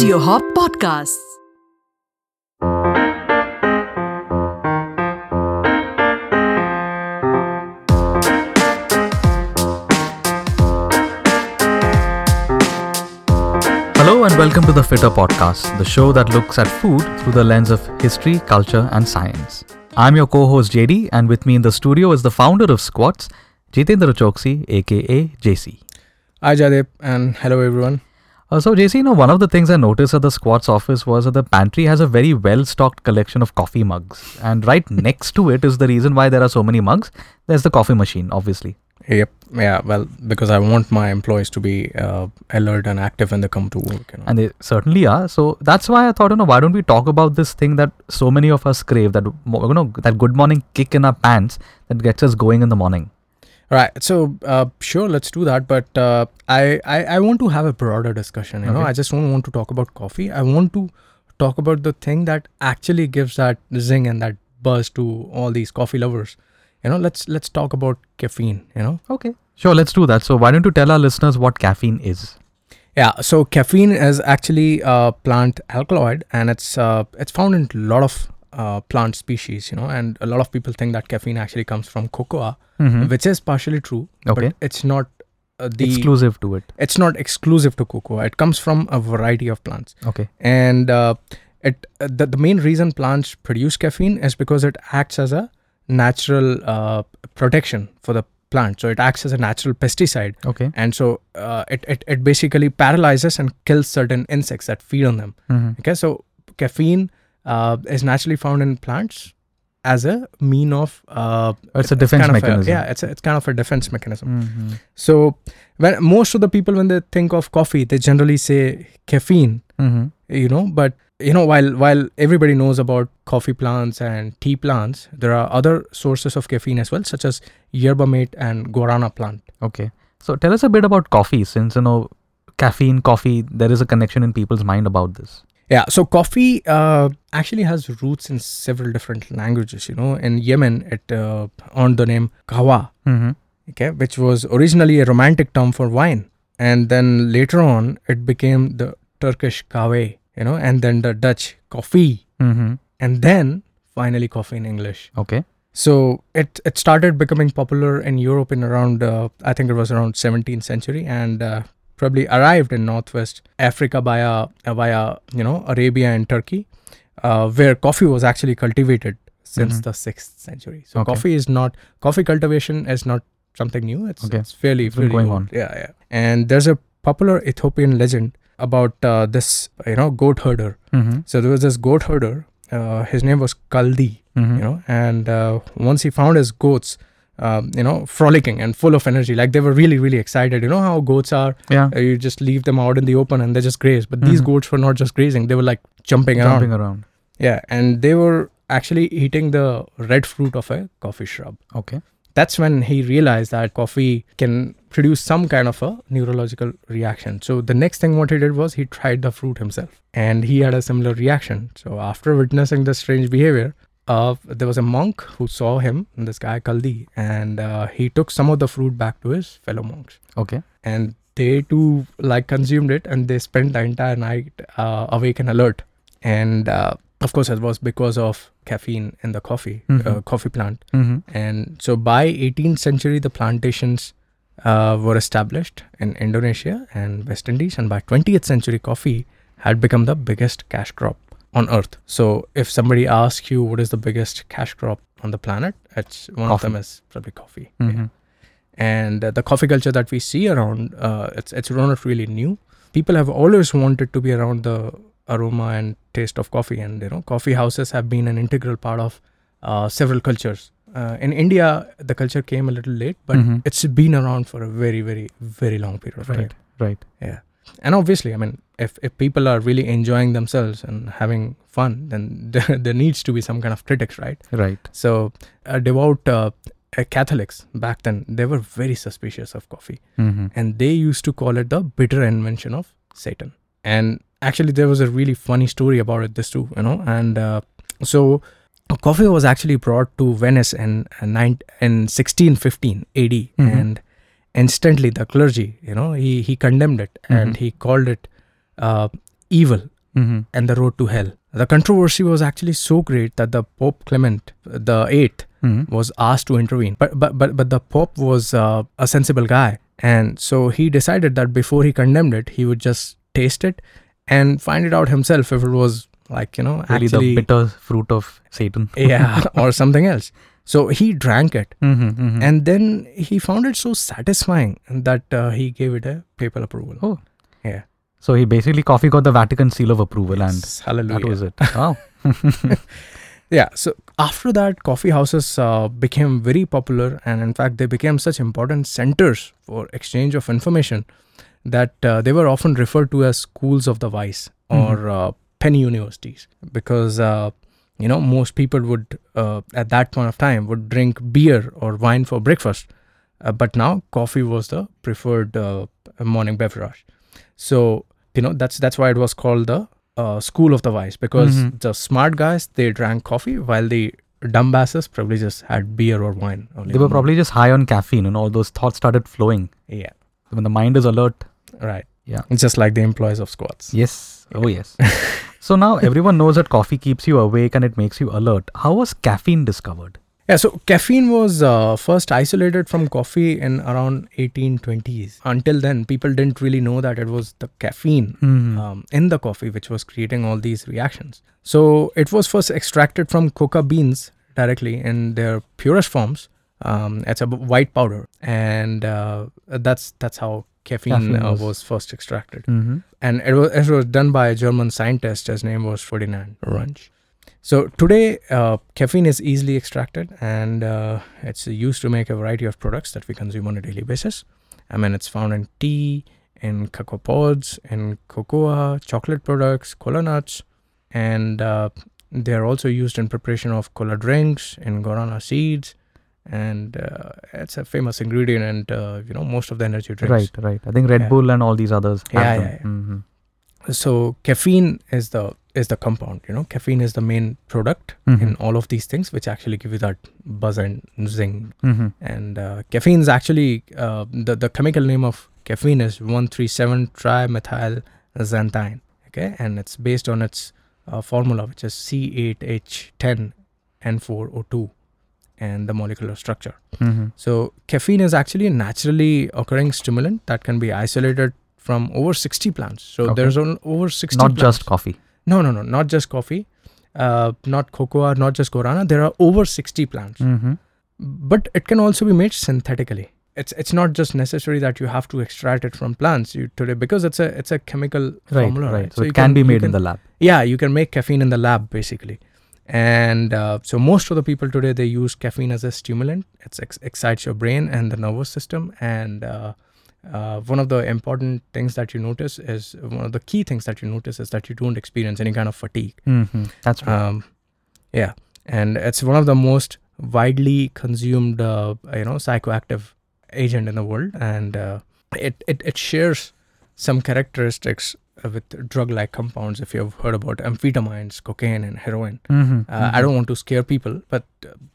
Audio Hop Podcasts. Hello and welcome to the Fitter Podcast, the show that looks at food through the lens of history, culture, and science. I'm your co host JD, and with me in the studio is the founder of Squats, Jitendra Chouksey, aka JC. Hi Jadip and hello everyone. Uh, so, JC, you know, one of the things I noticed at the Squats office was that the pantry has a very well stocked collection of coffee mugs. And right next to it is the reason why there are so many mugs. There's the coffee machine, obviously. Yep. Yeah. Well, because I want my employees to be uh, alert and active when they come to work. You know. And they certainly are. So that's why I thought, you know, why don't we talk about this thing that so many of us crave, that you know, that good morning kick in our pants that gets us going in the morning. Right. So uh, sure, let's do that. But uh, I, I I want to have a broader discussion. You know, I just don't want to talk about coffee. I want to talk about the thing that actually gives that zing and that buzz to all these coffee lovers. You know, let's let's talk about caffeine. You know. Okay. Sure, let's do that. So why don't you tell our listeners what caffeine is? Yeah, so caffeine is actually a plant alkaloid, and it's uh, it's found in a lot of uh, plant species, you know, and a lot of people think that caffeine actually comes from cocoa, Mhm. which is partially true, Okay. but it's not uh, the Exclusive to it. it's not exclusive to cocoa. It comes from a variety of plants, Okay. and uh, it uh, the, the main reason plants produce caffeine is because it acts as a natural uh, protection for the plant. So it acts as a natural pesticide Okay. and so uh, it, it it basically paralyzes and kills certain insects that feed on them Mhm. okay so caffeine uh, is naturally found in plants as a mean of uh, It's a defense kind of a- mechanism. yeah it's a, it's kind of a defense mechanism Mhm. so when most of the people when they think of coffee they generally say caffeine Mhm. you know but you know while while everybody knows about coffee plants and tea plants there are other sources of caffeine as well such as yerba mate and guarana plant Okay. So tell us a bit about coffee, since you know caffeine, coffee. There is a connection in people's mind about this. Yeah, so coffee uh, actually has roots in several different languages. You know, in Yemen, it uh, earned the name kahwa, Mm-hmm. okay, which was originally a romantic term for wine, and then later on it became the Turkish kahve, you know, and then the Dutch coffee, Mm-hmm. and then finally coffee in English. Okay. So it it started becoming popular in Europe in around uh, I think it was around 17th century and uh, probably arrived in northwest Africa via uh, via you know Arabia and Turkey, uh, where coffee was actually cultivated since Mhm. the sixth century. So Okay. coffee is not coffee cultivation is not something new. It's, Okay. it's fairly It's fairly going old. on. Yeah, yeah. And there's a popular Ethiopian legend about uh, this you know goat herder. Mm-hmm. So there was this goat herder. Uh, his name was Kaldi Mm-hmm. you know and uh, once he found his goats um, you know frolicking and full of energy. Like they were really really excited. You know how goats are? Yeah. uh, you just leave them out in the open and they just graze but these Mhm. goats were not just grazing. They were like jumping, Jumping around around. yeah and they were actually eating the red fruit of a coffee shrub. Okay. that's when he realized that coffee can produce some kind of a neurological reaction. So the next thing what he did was he tried the fruit himself. And he had a similar reaction. So after witnessing the strange behavior uh, there was a monk who saw him this guy kaldi and uh, he took some of the fruit back to his fellow monks Okay. and they too like consumed it and they spent the entire night uh, awake and alert and uh, of course it was because of caffeine in the coffee uh, Mhm. coffee plant Mm-hmm. and so by 18th century the plantations uh, were established in indonesia and west indies and by 20th century coffee had become the biggest cash crop on earth so if somebody asks you what is the biggest cash crop on the planet it's one of them is probably coffee Mm-hmm. and uh, the coffee culture that we see around uh, it's it's not really new people have always wanted to be around the aroma and taste of coffee and you know coffee houses have been an integral part of uh, several cultures uh, in india the culture came a little late but Mhm. it's been around for a very very very long period of Right. time Right. And obviously i mean if, if people are really enjoying themselves and having fun then there, there needs to be some kind of critics right Right. so, uh, devout uh, uh, Catholics back then, they were very suspicious of coffee Mm-hmm. and they used to call it the bitter invention of Satan. And actually, there was a really funny story about it, this too, you know. And uh, so, coffee was actually brought to Venice in, uh, in 1615 AD. Mhm. And instantly, the clergy, you know, he, he condemned it and Mhm. he called it uh, evil Mm-hmm. and the road to hell. The controversy was actually so great that the Pope Clement the Eighth Mm-hmm. was asked to intervene. But but but but the Pope was uh, a sensible guy, and so he decided that before he condemned it, he would just taste it and find it out himself if it was like you know Really, actually the bitter fruit of Satan. yeah or something else. So he drank it, Mm-hmm. Mm-hmm. and then he found it so satisfying that uh, he gave it a papal approval. Oh. yeah, so he basically coffee got the Vatican seal of approval, and Yes, hallelujah. that was it. Wow. Yeah, so after that, coffee houses uh, became very popular, and in fact, they became such important centers for exchange of information that uh, they were often referred to as schools of the vice or uh, penny universities because uh, you know most people would uh, at that point of time would drink beer or wine for breakfast, uh, but now coffee was the preferred uh, morning beverage. So you know that's that's why it was called the uh, school of the wise because Mhm. the smart guys they drank coffee while the dumbasses probably just had beer or wine. They were probably just high on caffeine, and all those thoughts started flowing. yeah When the mind is alert, right Yeah. it's just like the employees of squats. yes. Oh, yes. so now everyone knows that coffee keeps you awake and it makes you alert. How was caffeine discovered? Yeah, so caffeine was uh, first isolated from coffee in around 1820s. Until then, people didn't really know that it was the caffeine Mhm. um, in the coffee which was creating all these reactions. So it was first extracted from coca beans directly in their purest forms. Um, it's a white powder, and uh, that's that's how caffeine, Caffeine was- was first extracted. Mhm. And it was it was done by a German scientist. His name was Ferdinand Runge. So today, uh, caffeine is easily extracted, and uh, it's used to make a variety of products that we consume on a daily basis. I mean, it's found in tea, in cocoa pods, in cocoa, chocolate products, cola nuts, and uh, they are also used in preparation of cola drinks, in guarana seeds, and uh, it's a famous ingredient and uh, you know most of the energy drinks right right i think red yeah. bull and all these others yeah, yeah, yeah. Mm-hmm. so caffeine is the is the compound you know caffeine is the main product mm-hmm. in all of these things which actually give you that buzz and zing mm-hmm. and uh, caffeine is actually uh, the, the chemical name of caffeine is 137 trimethyl xanthine okay and it's based on its uh, formula which is c8h10n4o2 and the molecular structure. Mhm. So caffeine is actually a naturally occurring stimulant that can be isolated from over 60 plants. So Okay. there's over 60 Not plants. just coffee. No, no, no, not just coffee, uh, not cocoa, not just guarana. There are over 60 plants. Mhm. But it can also be made synthetically. It's it's not just necessary that you have to extract it from plants you, today because it's a it's a chemical Right, formula. right. right. So, you it can, be you made in the lab. yeah you can make caffeine in the lab basically and uh, so most of the people today they use caffeine as a stimulant. It ex- excites your brain and the nervous system. And uh, uh, one of the important things that you notice is one of the key things that you notice is that you don't experience any kind of fatigue. Mhm. That's right. um, yeah. And it's one of the most widely consumed uh, you know psychoactive agent in the world. And uh, it, it it shares some characteristics with drug like compounds if you've heard about amphetamines cocaine and heroin Mhm. uh, i don't want to scare people but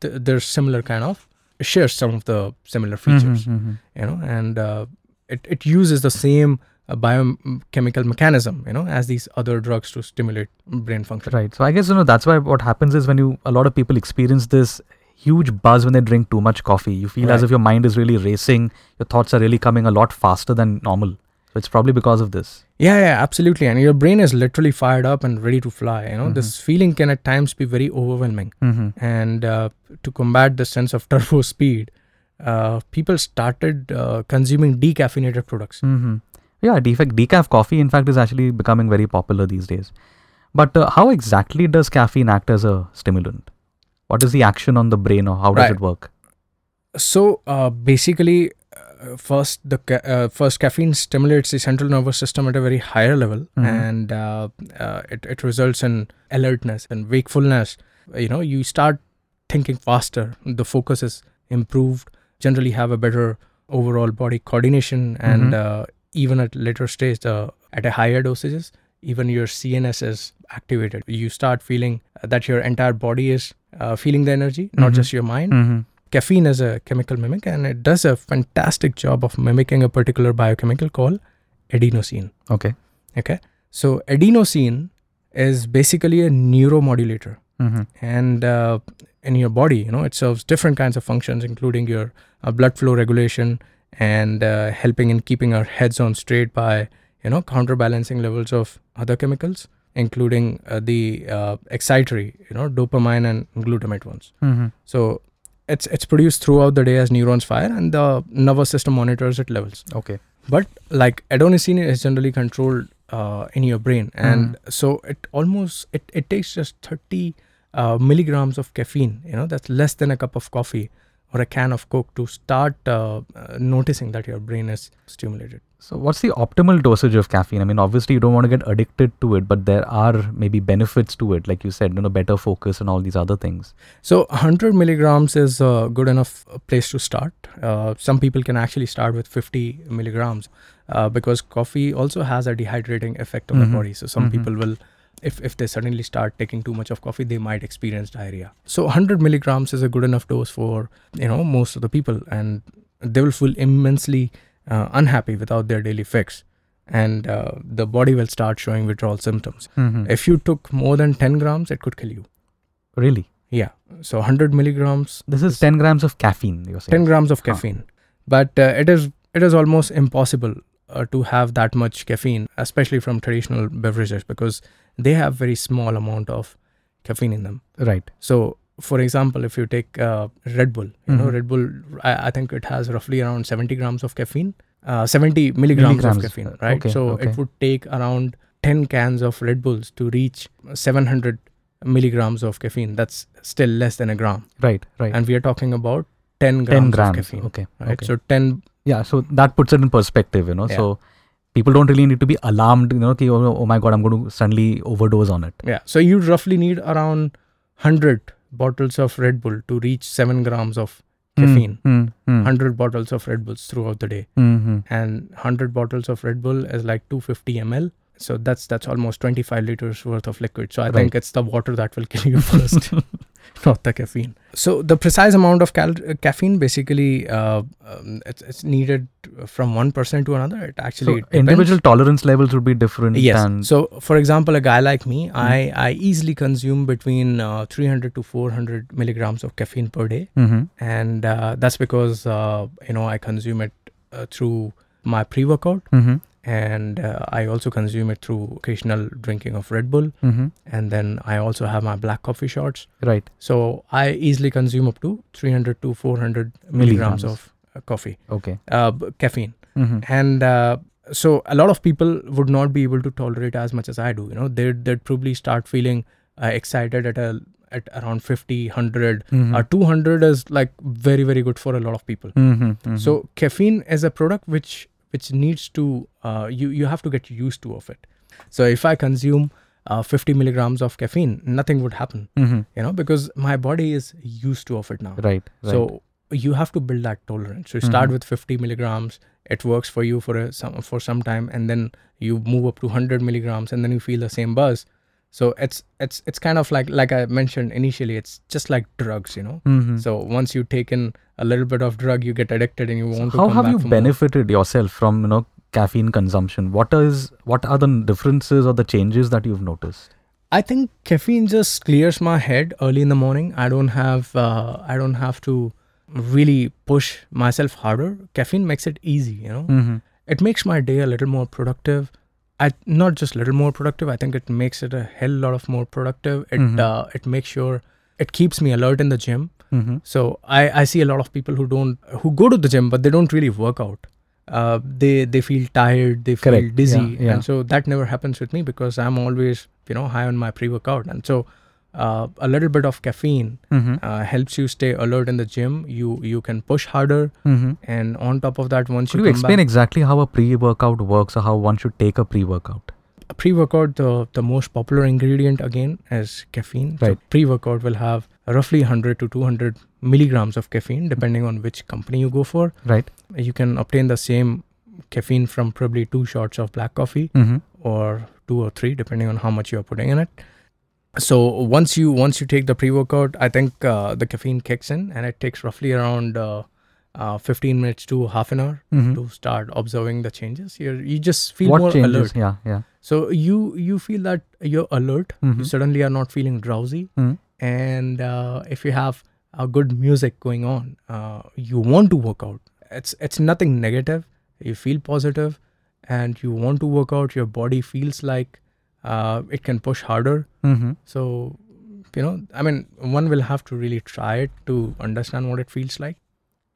th- there's similar kind of shares some of the similar features Mhm, mhm. you know and uh, it, it uses the same uh, biochemical mechanism you know as these other drugs to stimulate brain function Right. So I guess you know that's why what happens is when you a lot of people experience this huge buzz when they drink too much coffee. You feel as if your mind is really racing. Your thoughts are really coming a lot faster than normal. So it's probably because of this. Yeah, yeah, absolutely. And your brain is literally fired up and ready to fly. You know, this feeling can at times be very overwhelming. Mm-hmm. And uh, to combat the sense of turbo speed, uh, people started uh, consuming decaffeinated products. Mm-hmm. Yeah, defect decaf coffee, in fact, is actually becoming very popular these days. But uh, how exactly does caffeine act as a stimulant? What is the action on the brain, or how does Right. it work? So uh, basically, uh, first the ca- uh, first caffeine stimulates the central nervous system at a very higher level, Mhm. and uh, uh, it it results in alertness and wakefulness. You know, you start thinking faster. The focus is improved. Generally, have a better overall body coordination, and uh, even at later stage, at a higher dosages, even your CNS is activated. You start feeling that your entire body is uh, feeling the energy, not Mhm. just your mind Mm-hmm. Caffeine is a chemical mimic and it does a fantastic job of mimicking a particular biochemical called adenosine Okay. okay So adenosine is basically a neuromodulator, Mm-hmm. and uh, in your body, you know, it serves different kinds of functions, including your uh, blood flow regulation and uh, helping in keeping our heads on straight by you know counterbalancing levels of other chemicals, including uh, the uh, excitatory, you know, dopamine and glutamate ones. Mm-hmm. So it's it's produced throughout the day as neurons fire, and the nervous system monitors its levels. Okay. But like adenosine is generally controlled uh, in your brain, and so it almost it, it takes just thirty uh, milligrams of caffeine. You know that's less than a cup of coffee or a can of coke to start uh, uh, noticing that your brain is stimulated. So, what's the optimal dosage of caffeine? I mean, obviously, you don't want to get addicted to it, but there are maybe benefits to it, like you said, you know, better focus and all these other things. So 100 milligrams is a good enough uh, place to start. Uh, some people can actually start with 50 milligrams uh, because coffee also has a dehydrating effect on Mhm. the body. So some Mhm. people will, if, if they suddenly start taking too much of coffee, they might experience diarrhea. So 100 milligrams is a good enough dose for you know most of the people, and they will feel immensely uh, unhappy without their daily fix, and uh, the body will start showing withdrawal symptoms. Mm-hmm. If you took more than 10 grams, it could kill you. Really? Yeah. So 100 milligrams This is 10 grams of caffeine, you're saying? 10 grams of Huh. caffeine but uh, it is it is almost impossible uh, to have that much caffeine especially from traditional beverages because they have very small amount of caffeine in them Right. so for example if you take uh, red bull you know Mhm. red bull I, I think it has roughly around 70 grams of caffeine uh, 70 milligrams, Milligrams, of caffeine right okay, so okay. it would take around 10 cans of red bulls to reach 700 milligrams of caffeine that's still less than a gram Right, right. and we are talking about 10 grams, 10 grams. of caffeine Okay. right okay. so 10 yeah, so that puts it in perspective, you know. Yeah. So, people don't really need to be alarmed, you know, oh, oh my god, I'm going to suddenly overdose on it. yeah so you roughly need around 100 bottles of red bull to reach 7 grams of caffeine Mm, mm, 100 bottles of red bulls throughout the day mm, mm. and 100 bottles of red bull is like 250 ml so that's that's almost 25 liters worth of liquid so i think it's the water that will kill you first not the caffeine so the precise amount of cal- uh, caffeine basically uh, um, it's, it's needed from one person to another it actually So, individual tolerance levels would be different. Yes. So, for example, a guy like me, I, I easily consume between uh, 300 to 400 milligrams of caffeine per day, Mhm. and uh, that's because uh, you know I consume it uh, through my pre-workout, Mhm. And uh, I also consume it through occasional drinking of Red Bull, Mhm. and then I also have my black coffee shots. Right. So I easily consume up to 300 to 400 milligrams, Milligrams. of uh, coffee, Okay. uh, b- caffeine Mhm. and uh, so a lot of people would not be able to tolerate as much as i do you know they'd, they'd probably start feeling uh, excited at a at around 50 100 Mhm. uh, 200 is like very very good for a lot of people Mhm. Mhm. so caffeine is a product which which needs to uh, you you have to get used to of it so if i consume uh, 50 milligrams of caffeine nothing would happen Mhm. you know because my body is used to of it now Right. Right. so you have to build that tolerance. So you start Mhm. with 50 milligrams. It works for you for a, some for some time, and then you move up to 100 milligrams, and then you feel the same buzz. So it's it's it's kind of like like I mentioned initially. It's just like drugs, you know. Mhm. So once you've taken a little bit of drug, you get addicted, and you want to How have you for more. benefited yourself from you know caffeine consumption? What is what are the differences or the changes that you've noticed? I think caffeine just clears my head early in the morning. I don't have uh, I don't have to really push myself harder. Caffeine makes it easy, you know. Mm-hmm. it makes my day a little more productive I, not just little more productive i think it makes it a hell lot of more productive it Mhm. uh, it makes sure it keeps me alert in the gym Mm-hmm. so i i see a lot of people who don't who go to the gym but they don't really work out uh, they they feel tired they feel Correct. dizzy Yeah, yeah. and so that never happens with me because i'm always you know high on my pre-workout and so uh, a little bit of caffeine Mm-hmm. uh, helps you stay alert in the gym you you can push harder Mm-hmm. and on top of that once Could you you explain back, exactly how a pre-workout works or how one should take a pre-workout? pre-workout the the most popular ingredient again is caffeine Right. so pre-workout will have roughly 100 to 200 milligrams of caffeine depending on which company you go for Right. you can obtain the same caffeine from probably two shots of black coffee Mm-hmm. or two or three depending on how much you are putting in it so once you once you take the pre-workout i think uh, the caffeine kicks in and it takes roughly around uh, uh, 15 minutes to half an hour Mm-hmm. to start observing the changes you you just feel What more changes? alert Yeah, yeah. So you you feel that you're alert. You Mhm. suddenly are not feeling drowsy, Mm. and uh, if you have a good music going on, uh, you want to work out. It's it's nothing negative. You feel positive, and you want to work out. Your body feels like uh, it can push harder. Mm-hmm. So you know, I mean, one will have to really try it to understand what it feels like.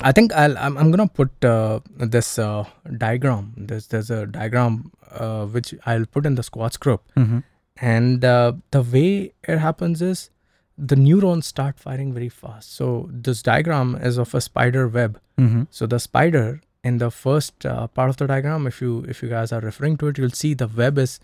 I think I'll I'm, I'm gonna put uh, this uh, diagram. There's there's a diagram uh, which I'll put in the squats group, Mm-hmm. and uh, the way it happens is the neurons start firing very fast. So this diagram is of a spider web. Mm-hmm. So the spider in the first uh, part of the diagram, if you if you guys are referring to it, you'll see the web is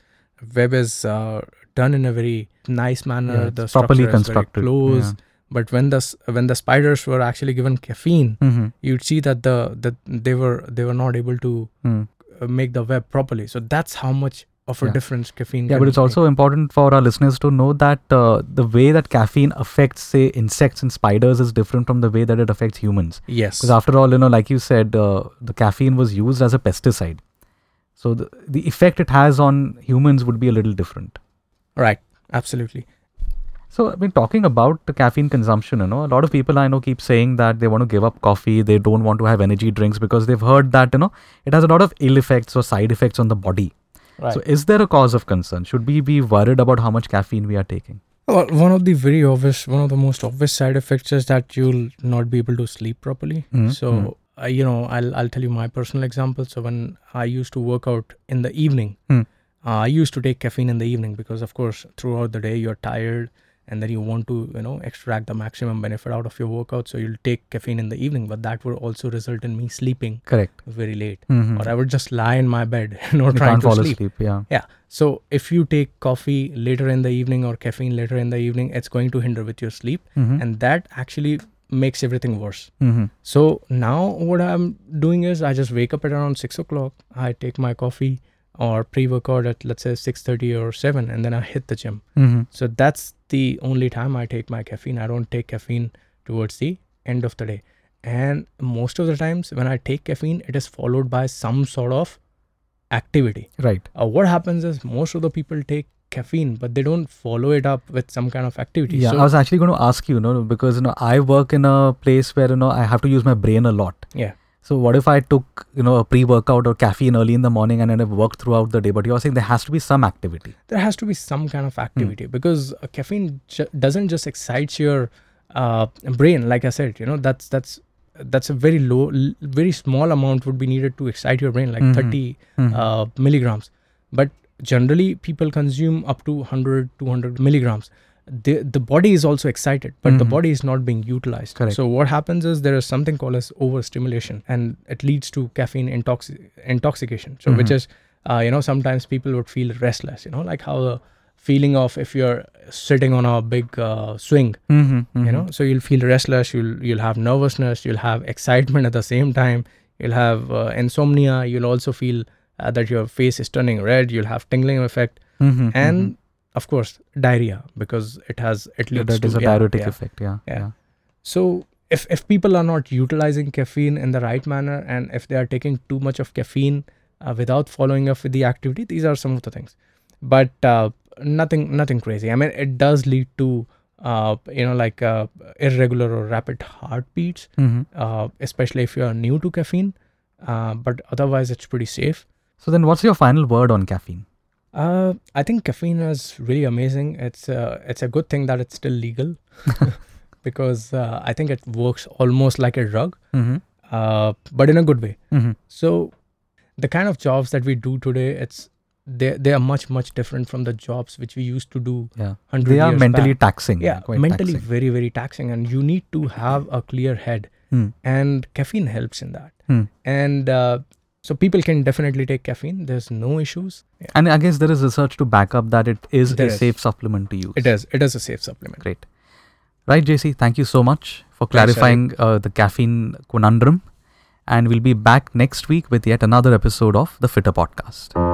web is uh, done in a very nice manner. Yeah, the properly constructed. very close. But when the when the spiders were actually given caffeine, Mm-hmm. you'd see that the that they were they were not able to Mm. make the web properly. So that's how much of a Yeah. difference caffeine. Yeah, but it's make. also important for our listeners to know that uh, the way that caffeine affects, say, insects and spiders is different from the way that it affects humans. yes. Because after all, you know, like you said, uh, the caffeine was used as a pesticide. So the, the effect it has on humans would be a little different. right. Absolutely. So, I've mean, talking about the caffeine consumption, you know, a lot of people I know keep saying that they want to give up coffee, they don't want to have energy drinks because they've heard that, you know, it has a lot of ill effects or side effects on the body. Right. So, is there a cause of concern? Should we be worried about how much caffeine we are taking? Well, one of the very obvious, one of the most obvious side effects is that you'll not be able to sleep properly. Mhm, So, mhm. Uh, you know, I'll I'll tell you my personal example. So when I used to work out in the evening, Hmm. uh, I used to take caffeine in the evening because, of course, throughout the day you're tired and then you want to, you know, extract the maximum benefit out of your workout. So you'll take caffeine in the evening, but that would also result in me sleeping Correct. very late, Mhm. or I would just lie in my bed, you know, you trying to fall sleep. asleep. Yeah. Yeah. So if you take coffee later in the evening or caffeine later in the evening, it's going to hinder with your sleep, Mhm. and that actually makes everything worse. Mhm. So now what I'm doing is I just wake up at around six o'clock. I take my coffee or pre-workout at let's say six thirty or seven, and then I hit the gym. Mhm. So that's the only time I take my caffeine. I don't take caffeine towards the end of the day. And most of the times when I take caffeine, it is followed by some sort of activity. Right. Uh, what happens is most of the people take caffeine, but they don't follow it up with some kind of activity. Yeah, so, I was actually going to ask you, you know, because you know I work in a place where you know I have to use my brain a lot. Yeah. So what if I took you know a pre-workout or caffeine early in the morning and then I worked throughout the day? But you're saying there has to be some activity. there has to be some kind Hmm. of activity because uh, caffeine ju- doesn't just excite your uh, brain. Like I said, you know, that's that's that's a very low, l- very small amount would be needed to excite your brain, like Mhm. 30 Mhm. uh, milligrams. But generally, people consume up to 100, 200 milligrams. The, the body is also excited, but the Mhm. body is not being utilized. Correct. So what happens is there is something called as overstimulation, and it leads to caffeine intoxi- intoxication. So which Mhm. is, uh, you know, sometimes people would feel restless. You know, like how the feeling of if you're sitting on a big uh, swing, Mhm, you know, mhm. so you'll feel restless. You'll you'll have nervousness. You'll have excitement at the same time. You'll have uh, insomnia. You'll also feel uh, that your face is turning red. You'll have tingling effect, Mhm, and mhm. of course diarrhea because it has it Yeah, leads that to is a yeah, diuretic yeah. effect. Yeah. Yeah. So if if people are not utilizing caffeine in the right manner, and if they are taking too much of caffeine uh, without following up with the activity, these are some of the things. But uh, nothing nothing crazy. I mean, it does lead to uh, you know like uh, irregular or rapid heartbeats, Mhm. uh, especially if you are new to caffeine. Uh, but otherwise, it's pretty safe. So then, what's your final word on caffeine? Uh, I think caffeine is really amazing. It's uh, it's a good thing that it's still legal because uh, I think it works almost like a drug, Mhm, uh, but in a good way. mhm. So the kind of jobs that we do today, it's they they are much much different from the jobs which we used to do Yeah. They are mentally back. taxing. Yeah, quite mentally taxing. very very taxing, and you need to have a clear head, Hmm. and caffeine helps in that. Hmm. And uh, so people can definitely take caffeine. There's no issues. Yeah. And I guess there is research to back up that it is There a is. safe supplement to use. It is it is a safe supplement. Great. Right, JC, thank you so much for Thanks, clarifying uh, the caffeine conundrum. And we'll be back next week with yet another episode of the Fitter Podcast.